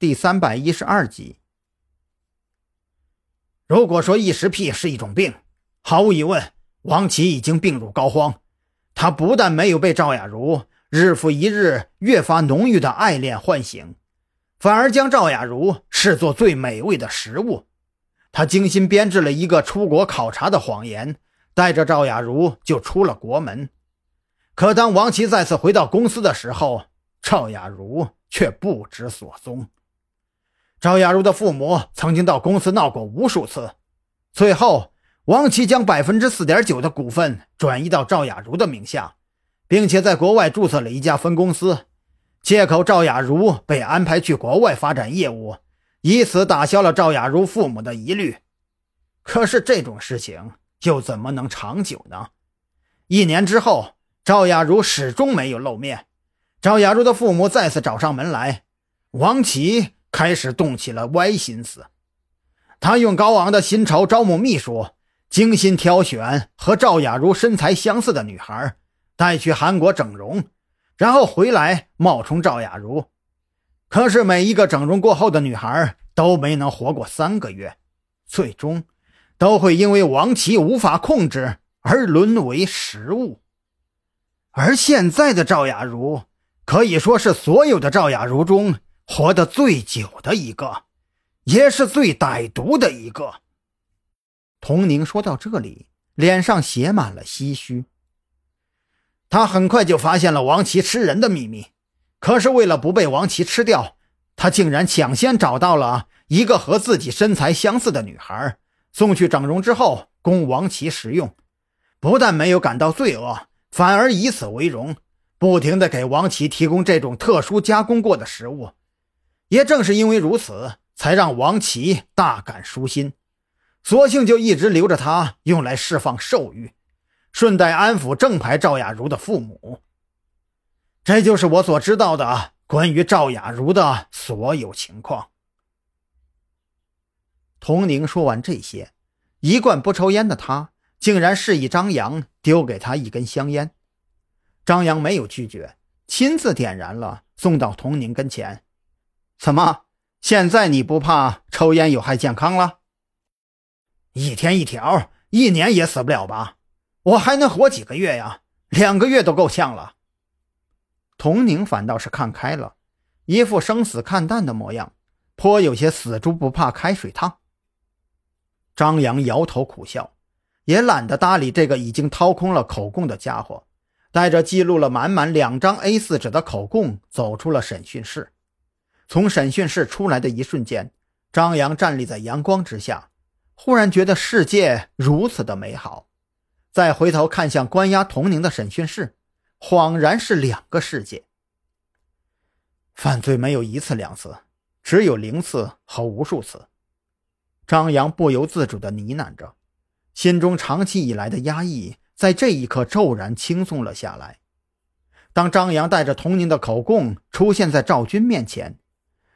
第三百一十二集。如果说异食癖是一种病，毫无疑问，王琦已经病入膏肓。他不但没有被赵雅茹日复一日、越发浓郁的爱恋唤醒，反而将赵雅茹视作最美味的食物。他精心编制了一个出国考察的谎言，带着赵雅茹就出了国门。可当王琦再次回到公司的时候，赵雅茹却不知所踪。赵雅茹的父母曾经到公司闹过无数次，最后王琦将百分之四点九的股份转移到赵雅茹的名下，并且在国外注册了一家分公司，借口赵雅茹被安排去国外发展业务，以此打消了赵雅茹父母的疑虑。可是这种事情又怎么能长久呢？一年之后，赵雅茹始终没有露面。赵雅茹的父母再次找上门来，王琦开始动起了歪心思。他用高昂的薪酬招募秘书，精心挑选和赵雅茹身材相似的女孩，带去韩国整容，然后回来冒充赵雅茹。可是每一个整容过后的女孩都没能活过三个月，最终都会因为王琦无法控制而沦为食物。而现在的赵雅茹。可以说是所有的赵雅茹中活得最久的一个，也是最歹毒的一个。童宁说到这里，脸上写满了唏嘘。他很快就发现了王琦吃人的秘密，可是为了不被王琦吃掉，他竟然抢先找到了一个和自己身材相似的女孩，送去整容之后供王琦食用。不但没有感到罪恶，反而以此为荣。不停地给王琦提供这种特殊加工过的食物，也正是因为如此，才让王琦大感舒心，索性就一直留着他用来释放兽欲，顺带安抚正牌赵雅茹的父母。这就是我所知道的关于赵雅茹的所有情况。童宁说完这些，一贯不抽烟的他竟然示意张扬丢给他一根香烟。张扬没有拒绝，亲自点燃了，送到童宁跟前。怎么，现在你不怕抽烟有害健康了？一天一条，一年也死不了吧？我还能活几个月呀？两个月都够呛了。童宁反倒是看开了，一副生死看淡的模样，颇有些死猪不怕开水烫。张扬摇头苦笑，也懒得搭理这个已经掏空了口供的家伙。带着记录了满满两张 A4 纸的口供走出了审讯室。从审讯室出来的一瞬间，张扬站立在阳光之下，忽然觉得世界如此的美好。再回头看向关押童宁的审讯室，恍然是两个世界。犯罪没有一次两次，只有零次和无数次。张扬不由自主地呢喃着，心中长期以来的压抑。在这一刻骤然轻松了下来。当张扬带着童宁的口供出现在赵军面前，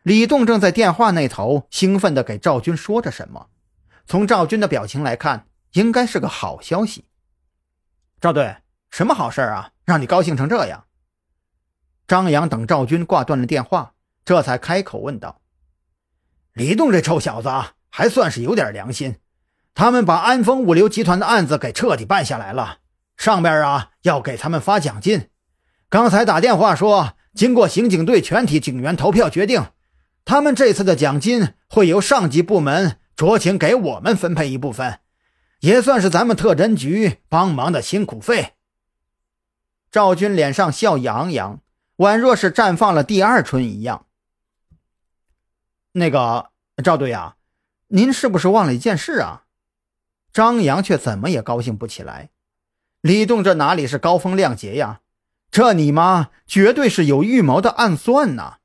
李栋正在电话那头兴奋地给赵军说着什么。从赵军的表情来看，应该是个好消息。赵队，什么好事啊？让你高兴成这样？张扬等赵军挂断了电话，这才开口问道：“李栋这臭小子还算是有点良心。”他们把安丰物流集团的案子给彻底办下来了，上边啊要给他们发奖金。刚才打电话说，经过刑警队全体警员投票决定，他们这次的奖金会由上级部门酌情给我们分配一部分，也算是咱们特侦局帮忙的辛苦费。赵军脸上笑意洋洋，宛若是绽放了第二春一样。那个赵队啊，您是不是忘了一件事啊？张扬却怎么也高兴不起来。李栋这哪里是高风亮节呀？这你妈绝对是有预谋的暗算呐！